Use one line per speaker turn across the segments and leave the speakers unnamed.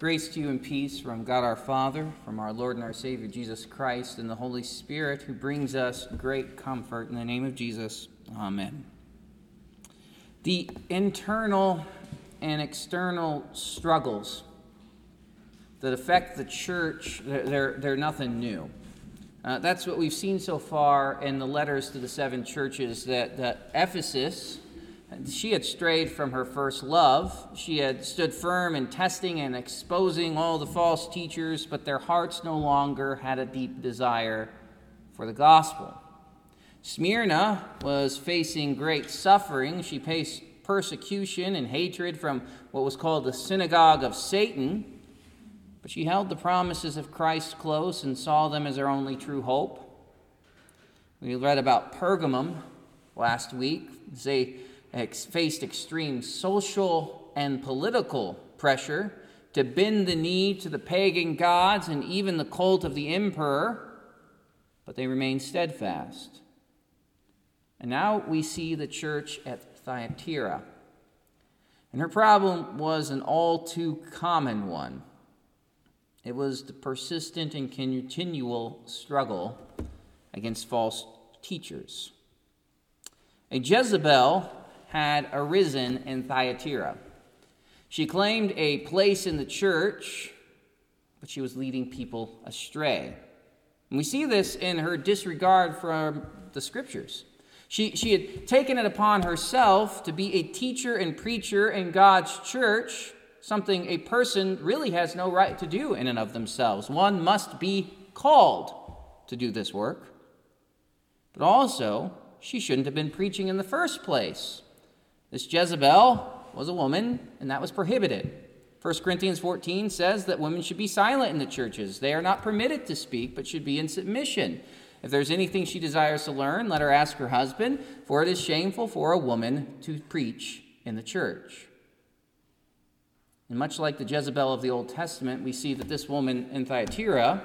Grace to you and peace from God our Father, from our Lord and our Savior Jesus Christ, and the Holy Spirit, who brings us great comfort. In the name of Jesus, Amen. The internal and external struggles that affect the church, they're, they're nothing new. Uh, that's what we've seen so far in the letters to the seven churches that, that Ephesus she had strayed from her first love. She had stood firm in testing and exposing all the false teachers, but their hearts no longer had a deep desire for the gospel. Smyrna was facing great suffering. She faced persecution and hatred from what was called the synagogue of Satan, but she held the promises of Christ close and saw them as her only true hope. We read about Pergamum last week. They ex- faced extreme social and political pressure to bend the knee to the pagan gods and even the cult of the emperor, but they remained steadfast. And now we see the church at Thyatira. And her problem was an all too common one. It was the persistent and continual struggle against false teachers. A Jezebel had arisen in Thyatira. She claimed a place in the church, but she was leading people astray. And we see this in her disregard for the scriptures. She, she had taken it upon herself to be a teacher and preacher in God's church, something a person really has no right to do in and of themselves. One must be called to do this work. But also, she shouldn't have been preaching in the first place. This Jezebel was a woman, and that was prohibited. 1 Corinthians 14 says that women should be silent in the churches. They are not permitted to speak, but should be in submission. If there's anything she desires to learn, let her ask her husband, for it is shameful for a woman to preach in the church. And much like the Jezebel of the Old Testament, we see that this woman in Thyatira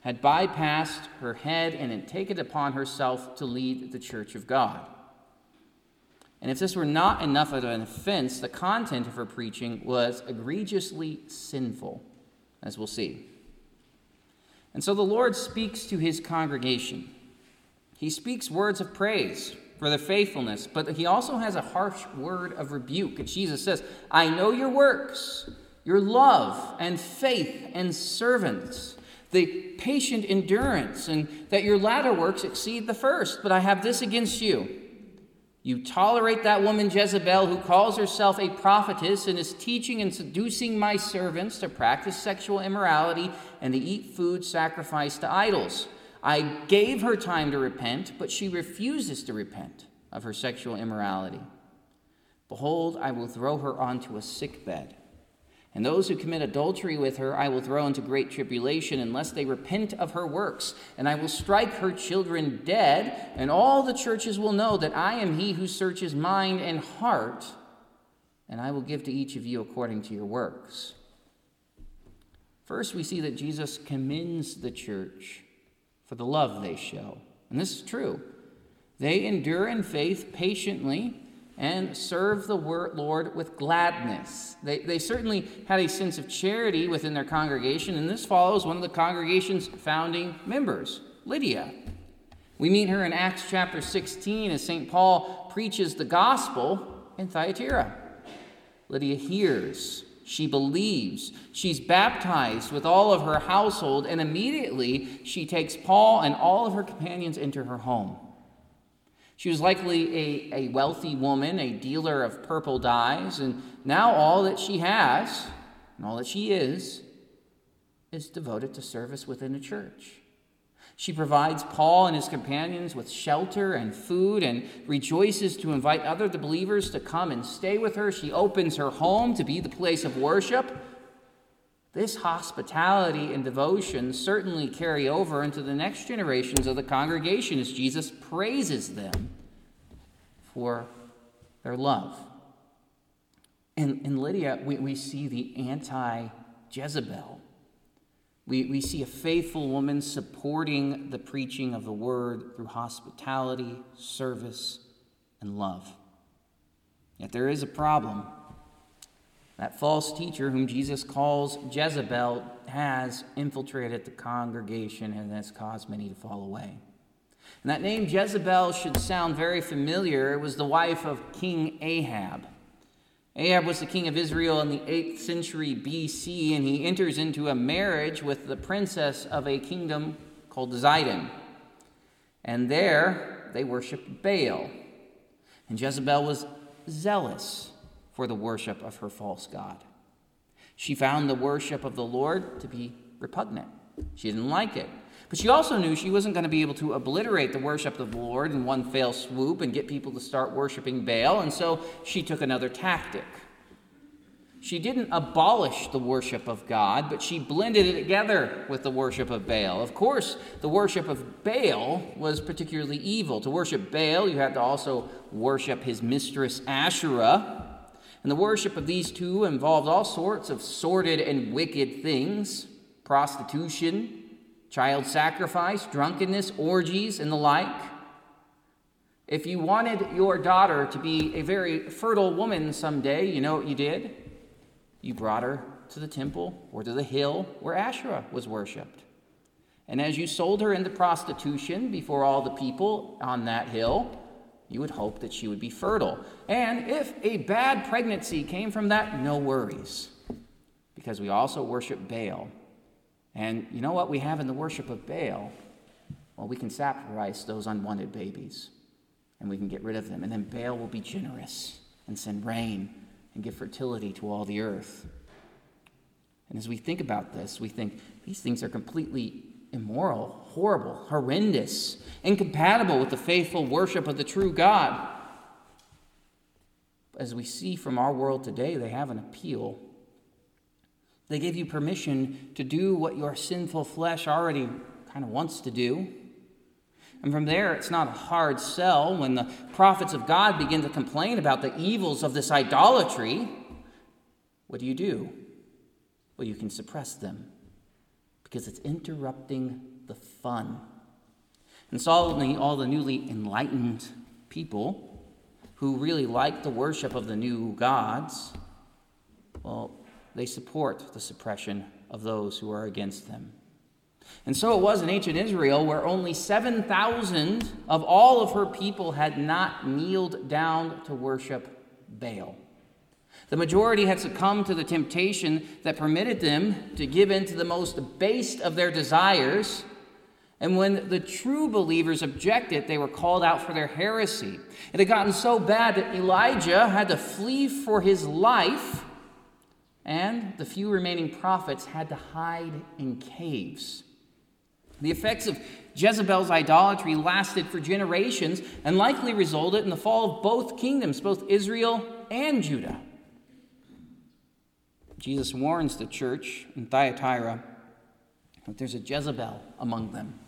had bypassed her head and had taken upon herself to lead the church of God. And if this were not enough of an offense, the content of her preaching was egregiously sinful, as we'll see. And so the Lord speaks to his congregation. He speaks words of praise for their faithfulness, but he also has a harsh word of rebuke. And Jesus says, I know your works, your love and faith and servants, the patient endurance, and that your latter works exceed the first. But I have this against you you tolerate that woman Jezebel who calls herself a prophetess and is teaching and seducing my servants to practice sexual immorality and to eat food sacrificed to idols. I gave her time to repent, but she refuses to repent of her sexual immorality. Behold, I will throw her onto a sick bed and those who commit adultery with her I will throw into great tribulation unless they repent of her works. And I will strike her children dead, and all the churches will know that I am he who searches mind and heart, and I will give to each of you according to your works. First, we see that Jesus commends the church for the love they show. And this is true. They endure in faith patiently and serve the Lord with gladness. They, they certainly had a sense of charity within their congregation, and this follows one of the congregation's founding members, Lydia. We meet her in Acts chapter 16 as St. Paul preaches the gospel in Thyatira. Lydia hears, she believes, she's baptized with all of her household, and immediately she takes Paul and all of her companions into her home. She was likely a, a wealthy woman, a dealer of purple dyes, and now all that she has, and all that she is, is devoted to service within the church. She provides Paul and his companions with shelter and food and rejoices to invite other believers to come and stay with her. She opens her home to be the place of worship. This hospitality and devotion certainly carry over into the next generations of the congregation as Jesus praises them for their love. In, in Lydia, we, we see the anti Jezebel. We, we see a faithful woman supporting the preaching of the word through hospitality, service, and love. Yet there is a problem. That false teacher, whom Jesus calls Jezebel, has infiltrated the congregation and has caused many to fall away. And that name Jezebel should sound very familiar. It was the wife of King Ahab. Ahab was the king of Israel in the 8th century BC, and he enters into a marriage with the princess of a kingdom called Zidon. And there they worshiped Baal. And Jezebel was zealous for the worship of her false god. She found the worship of the Lord to be repugnant. She didn't like it. But she also knew she wasn't going to be able to obliterate the worship of the Lord in one fell swoop and get people to start worshiping Baal, and so she took another tactic. She didn't abolish the worship of God, but she blended it together with the worship of Baal. Of course, the worship of Baal was particularly evil. To worship Baal, you had to also worship his mistress Asherah. And the worship of these two involved all sorts of sordid and wicked things prostitution, child sacrifice, drunkenness, orgies, and the like. If you wanted your daughter to be a very fertile woman someday, you know what you did? You brought her to the temple or to the hill where Asherah was worshipped. And as you sold her into prostitution before all the people on that hill, you would hope that she would be fertile. And if a bad pregnancy came from that, no worries, because we also worship Baal. And you know what we have in the worship of Baal? Well, we can sacrifice those unwanted babies, and we can get rid of them. And then Baal will be generous and send rain and give fertility to all the earth. And as we think about this, we think these things are completely immoral, horrible, horrendous, incompatible with the faithful worship of the true God. As we see from our world today, they have an appeal. They give you permission to do what your sinful flesh already kind of wants to do. And from there, it's not a hard sell when the prophets of God begin to complain about the evils of this idolatry. What do you do? Well, you can suppress them because it's interrupting the fun. And suddenly, all the newly enlightened people who really like the worship of the new gods, well, they support the suppression of those who are against them. And so it was in ancient Israel, where only 7,000 of all of her people had not kneeled down to worship Baal. The majority had succumbed to the temptation that permitted them to give in to the most base of their desires. And when the true believers objected, they were called out for their heresy. It had gotten so bad that Elijah had to flee for his life, and the few remaining prophets had to hide in caves. The effects of Jezebel's idolatry lasted for generations and likely resulted in the fall of both kingdoms, both Israel and Judah. Jesus warns the church in Thyatira that there's a Jezebel among them,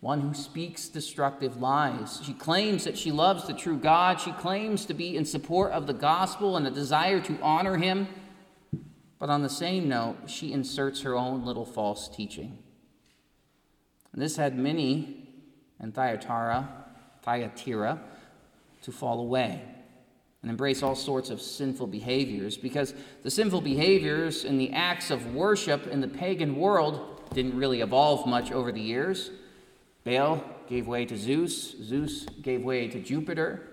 one who speaks destructive lies. She claims that she loves the true God, she claims to be in support of the gospel and a desire to honor him. But on the same note, she inserts her own little false teaching. And this had many in Thyatira, Thyatira to fall away and embrace all sorts of sinful behaviors because the sinful behaviors and the acts of worship in the pagan world didn't really evolve much over the years. Baal gave way to Zeus, Zeus gave way to Jupiter,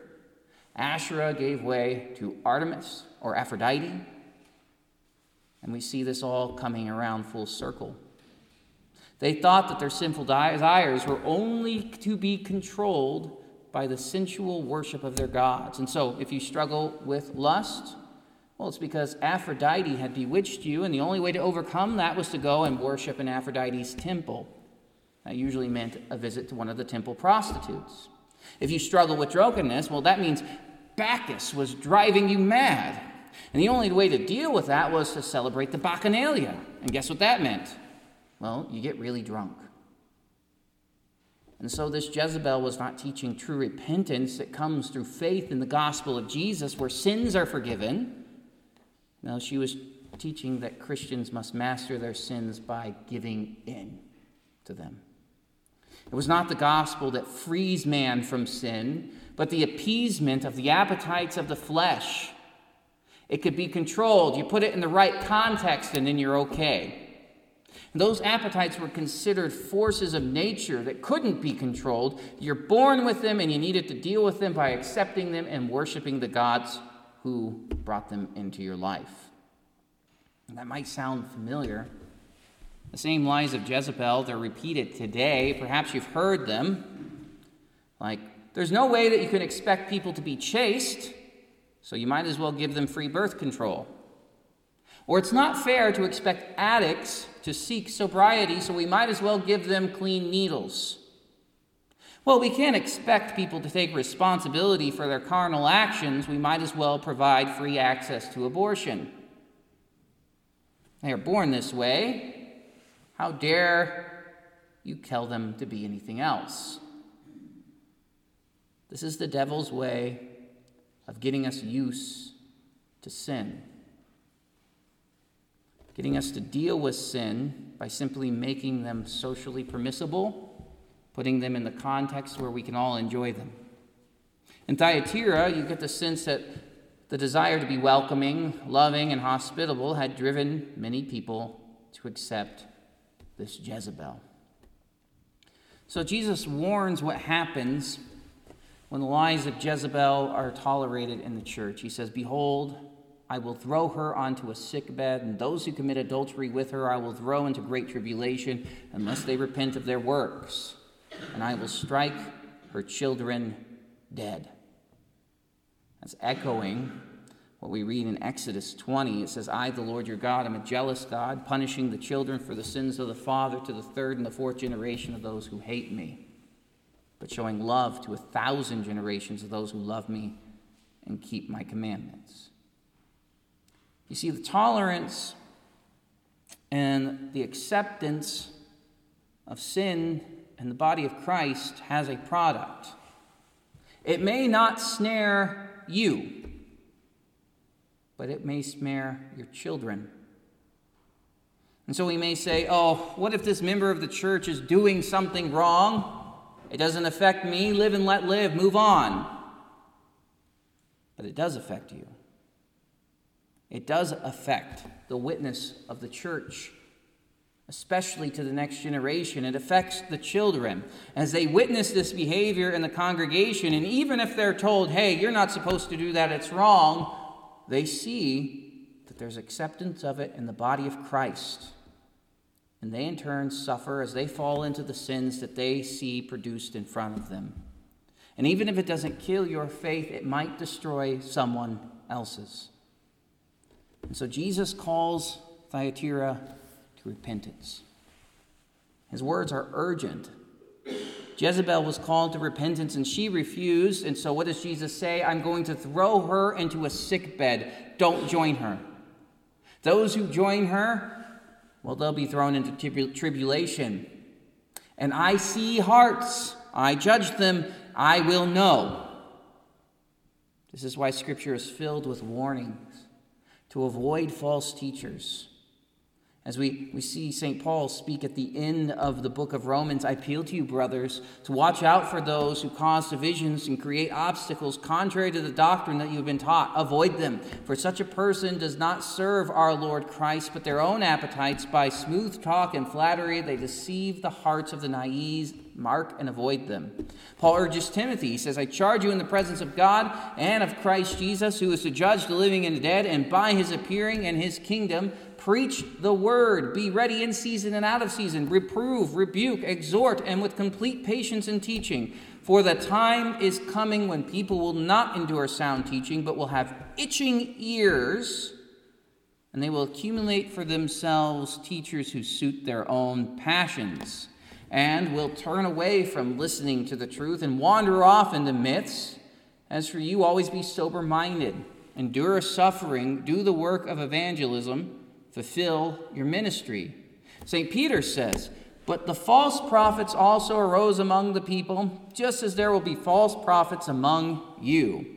Asherah gave way to Artemis or Aphrodite. And we see this all coming around full circle. They thought that their sinful desires were only to be controlled by the sensual worship of their gods. And so, if you struggle with lust, well, it's because Aphrodite had bewitched you, and the only way to overcome that was to go and worship in Aphrodite's temple. That usually meant a visit to one of the temple prostitutes. If you struggle with drunkenness, well, that means Bacchus was driving you mad. And the only way to deal with that was to celebrate the Bacchanalia. And guess what that meant? Well, you get really drunk. And so, this Jezebel was not teaching true repentance that comes through faith in the gospel of Jesus, where sins are forgiven. No, she was teaching that Christians must master their sins by giving in to them. It was not the gospel that frees man from sin, but the appeasement of the appetites of the flesh. It could be controlled. You put it in the right context, and then you're okay. Those appetites were considered forces of nature that couldn't be controlled. You're born with them, and you needed to deal with them by accepting them and worshiping the gods who brought them into your life. And that might sound familiar. The same lies of Jezebel, they're repeated today. Perhaps you've heard them. Like, there's no way that you can expect people to be chaste, so you might as well give them free birth control. Or it's not fair to expect addicts to seek sobriety, so we might as well give them clean needles. Well, we can't expect people to take responsibility for their carnal actions. We might as well provide free access to abortion. They are born this way. How dare you tell them to be anything else? This is the devil's way of getting us used to sin getting us to deal with sin by simply making them socially permissible, putting them in the context where we can all enjoy them. In Thyatira, you get the sense that the desire to be welcoming, loving, and hospitable had driven many people to accept this Jezebel. So Jesus warns what happens when the lies of Jezebel are tolerated in the church. He says, Behold, I will throw her onto a sick bed, and those who commit adultery with her I will throw into great tribulation, unless they repent of their works. And I will strike her children dead. That's echoing what we read in Exodus 20. It says, I, the Lord your God, am a jealous God, punishing the children for the sins of the father to the third and the fourth generation of those who hate me, but showing love to a thousand generations of those who love me and keep my commandments. You see, the tolerance and the acceptance of sin in the body of Christ has a product. It may not snare you, but it may snare your children. And so we may say, oh, what if this member of the church is doing something wrong? It doesn't affect me. Live and let live. Move on. But it does affect you. It does affect the witness of the church, especially to the next generation. It affects the children as they witness this behavior in the congregation. And even if they're told, hey, you're not supposed to do that, it's wrong, they see that there's acceptance of it in the body of Christ. And they in turn suffer as they fall into the sins that they see produced in front of them. And even if it doesn't kill your faith, it might destroy someone else's. And so Jesus calls Thyatira to repentance. His words are urgent. Jezebel was called to repentance and she refused. And so, what does Jesus say? I'm going to throw her into a sick bed. Don't join her. Those who join her, well, they'll be thrown into tribulation. And I see hearts, I judge them, I will know. This is why Scripture is filled with warnings to avoid false teachers. As we, we see St. Paul speak at the end of the book of Romans, I appeal to you, brothers, to watch out for those who cause divisions and create obstacles contrary to the doctrine that you have been taught. Avoid them, for such a person does not serve our Lord Christ, but their own appetites. By smooth talk and flattery, they deceive the hearts of the naive. Mark and avoid them. Paul urges Timothy. He says, I charge you in the presence of God and of Christ Jesus, who is to judge the living and the dead, and by his appearing and his kingdom, Preach the word. Be ready in season and out of season. Reprove, rebuke, exhort, and with complete patience and teaching. For the time is coming when people will not endure sound teaching, but will have itching ears, and they will accumulate for themselves teachers who suit their own passions, and will turn away from listening to the truth and wander off into myths. As for you, always be sober minded, endure suffering, do the work of evangelism fulfill your ministry. St. Peter says, But the false prophets also arose among the people, just as there will be false prophets among you,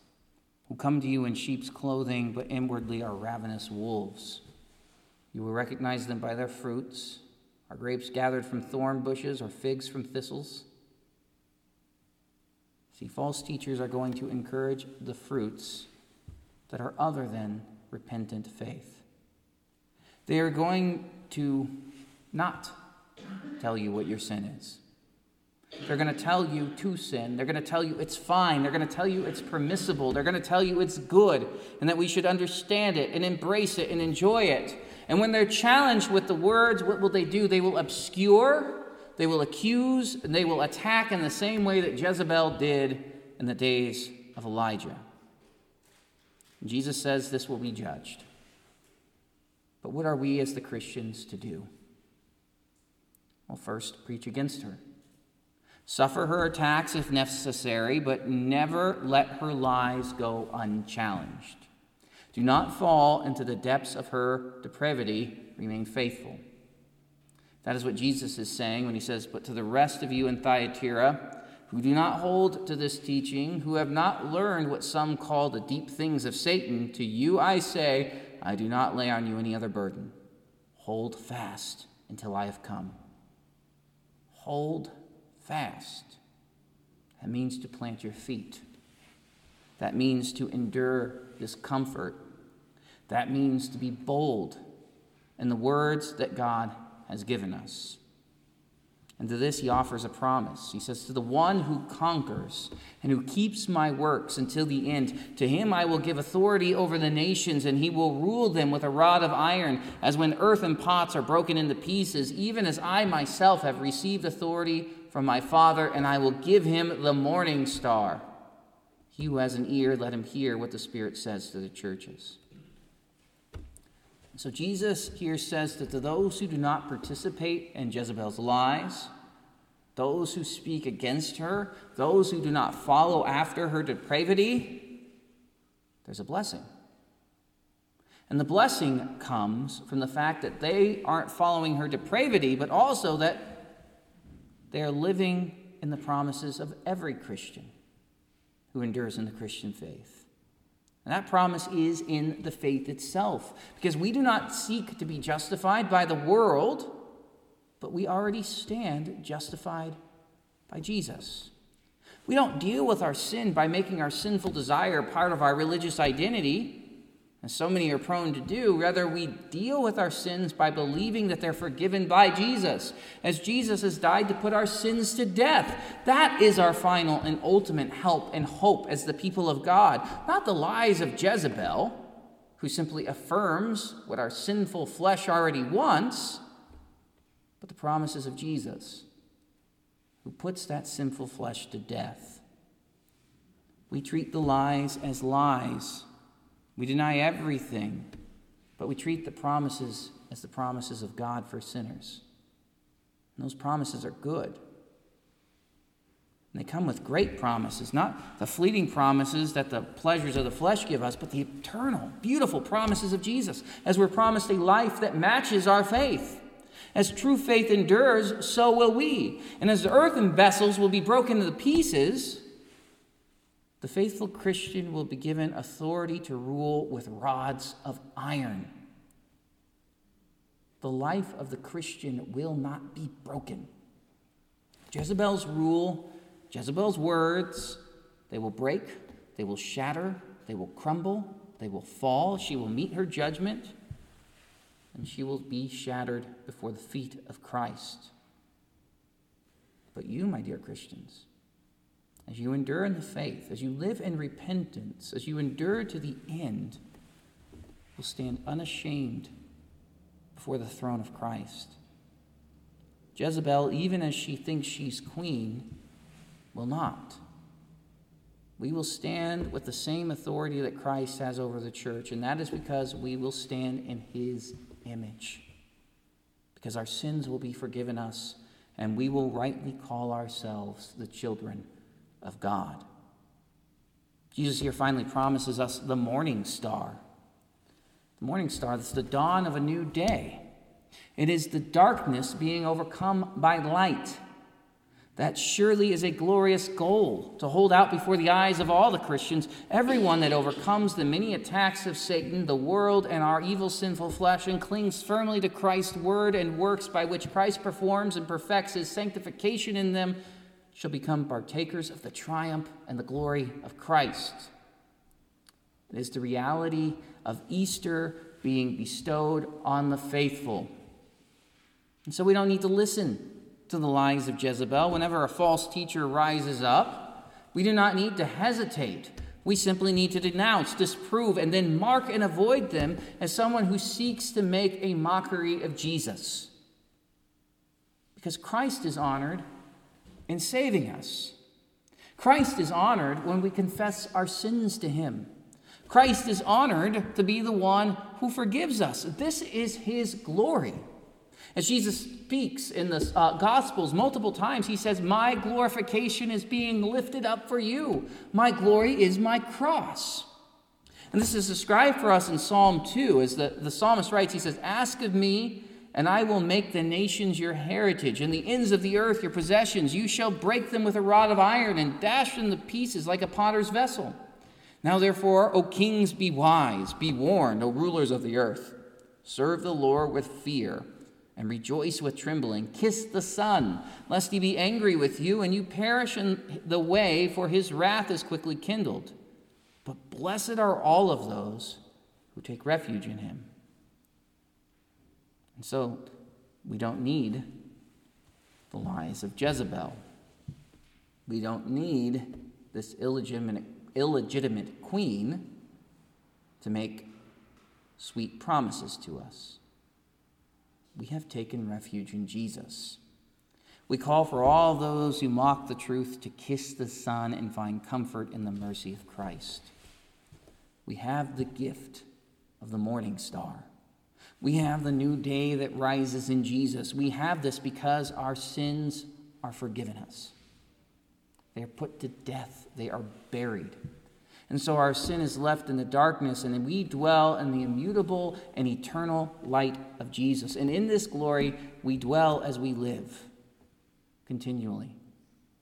who come to you in sheep's clothing, but inwardly are ravenous wolves. You will recognize them by their fruits. Are grapes gathered from thorn bushes or figs from thistles? See, false teachers are going to encourage the fruits that are other than repentant faith. They are going to not tell you what your sin is. They're going to tell you to sin. They're going to tell you it's fine. They're going to tell you it's permissible. They're going to tell you it's good and that we should understand it and embrace it and enjoy it. And when they're challenged with the words, what will they do? They will obscure, they will accuse, and they will attack in the same way that Jezebel did in the days of Elijah. Jesus says this will be judged. But what are we as the Christians to do? Well, first, preach against her. Suffer her attacks if necessary, but never let her lies go unchallenged. Do not fall into the depths of her depravity, remain faithful. That is what Jesus is saying when he says, But to the rest of you in Thyatira, who do not hold to this teaching, who have not learned what some call the deep things of Satan, to you I say, I do not lay on you any other burden. Hold fast until I have come. Hold fast. That means to plant your feet. That means to endure discomfort. That means to be bold in the words that God has given us. And to this he offers a promise. He says, To the one who conquers and who keeps my works until the end, to him I will give authority over the nations, and he will rule them with a rod of iron, as when earthen pots are broken into pieces, even as I myself have received authority from my Father, and I will give him the morning star. He who has an ear, let him hear what the Spirit says to the churches. So Jesus here says that to those who do not participate in Jezebel's lies, those who speak against her, those who do not follow after her depravity, there's a blessing. And the blessing comes from the fact that they aren't following her depravity, but also that they are living in the promises of every Christian who endures in the Christian faith. And that promise is in the faith itself, because we do not seek to be justified by the world, but we already stand justified by Jesus. We don't deal with our sin by making our sinful desire part of our religious identity as so many are prone to do. Rather, we deal with our sins by believing that they're forgiven by Jesus, as Jesus has died to put our sins to death. That is our final and ultimate help and hope as the people of God, not the lies of Jezebel, who simply affirms what our sinful flesh already wants, but the promises of Jesus, who puts that sinful flesh to death. We treat the lies as lies we deny everything, but we treat the promises as the promises of God for sinners. And those promises are good. And they come with great promises, not the fleeting promises that the pleasures of the flesh give us, but the eternal, beautiful promises of Jesus, as we're promised a life that matches our faith. As true faith endures, so will we. And as the earthen vessels will be broken into pieces, the faithful Christian will be given authority to rule with rods of iron. The life of the Christian will not be broken. Jezebel's rule, Jezebel's words, they will break, they will shatter, they will crumble, they will fall. She will meet her judgment, and she will be shattered before the feet of Christ. But you, my dear Christians, as you endure in the faith, as you live in repentance, as you endure to the end, will stand unashamed before the throne of Christ. Jezebel, even as she thinks she's queen, will not. We will stand with the same authority that Christ has over the church, and that is because we will stand in his image. Because our sins will be forgiven us, and we will rightly call ourselves the children of God. Jesus here finally promises us the morning star. The morning star, that's the dawn of a new day. It is the darkness being overcome by light. That surely is a glorious goal to hold out before the eyes of all the Christians, everyone that overcomes the many attacks of Satan, the world, and our evil, sinful flesh, and clings firmly to Christ's word and works by which Christ performs and perfects his sanctification in them, shall become partakers of the triumph and the glory of Christ. It is the reality of Easter being bestowed on the faithful. And so we don't need to listen to the lies of Jezebel. Whenever a false teacher rises up, we do not need to hesitate. We simply need to denounce, disprove, and then mark and avoid them as someone who seeks to make a mockery of Jesus. Because Christ is honored in saving us. Christ is honored when we confess our sins to Him. Christ is honored to be the one who forgives us. This is His glory. As Jesus speaks in the uh, Gospels multiple times, he says, My glorification is being lifted up for you. My glory is my cross. And this is described for us in Psalm 2, as the, the psalmist writes, he says, Ask of me, and I will make the nations your heritage, and the ends of the earth your possessions. You shall break them with a rod of iron, and dash them to pieces like a potter's vessel. Now, therefore, O kings, be wise, be warned, O rulers of the earth. Serve the Lord with fear and rejoice with trembling. Kiss the Son, lest he be angry with you and you perish in the way, for his wrath is quickly kindled. But blessed are all of those who take refuge in him. And so we don't need the lies of Jezebel. We don't need this illegitimate, illegitimate queen to make sweet promises to us we have taken refuge in Jesus. We call for all those who mock the truth to kiss the Son and find comfort in the mercy of Christ. We have the gift of the morning star. We have the new day that rises in Jesus. We have this because our sins are forgiven us. They are put to death, they are buried. And so our sin is left in the darkness, and we dwell in the immutable and eternal light of Jesus. And in this glory, we dwell as we live continually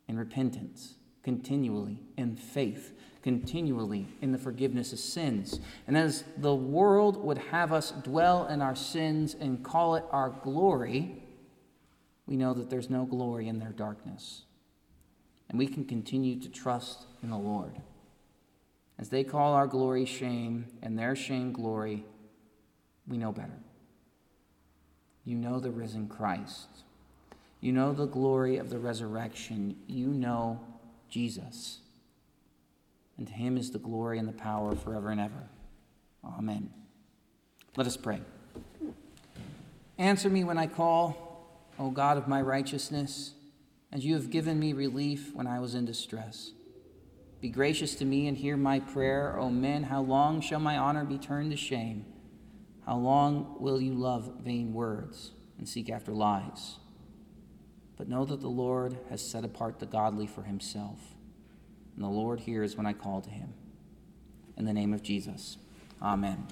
in repentance, continually in faith, continually in the forgiveness of sins. And as the world would have us dwell in our sins and call it our glory, we know that there's no glory in their darkness. And we can continue to trust in the Lord. As they call our glory shame and their shame glory, we know better. You know the risen Christ. You know the glory of the resurrection. You know Jesus. And to him is the glory and the power forever and ever. Amen. Let us pray. Answer me when I call, O God of my righteousness, as you have given me relief when I was in distress. Be gracious to me and hear my prayer. O men, how long shall my honor be turned to shame? How long will you love vain words and seek after lies? But know that the Lord has set apart the godly for himself, and the Lord hears when I call to him. In the name of Jesus, amen.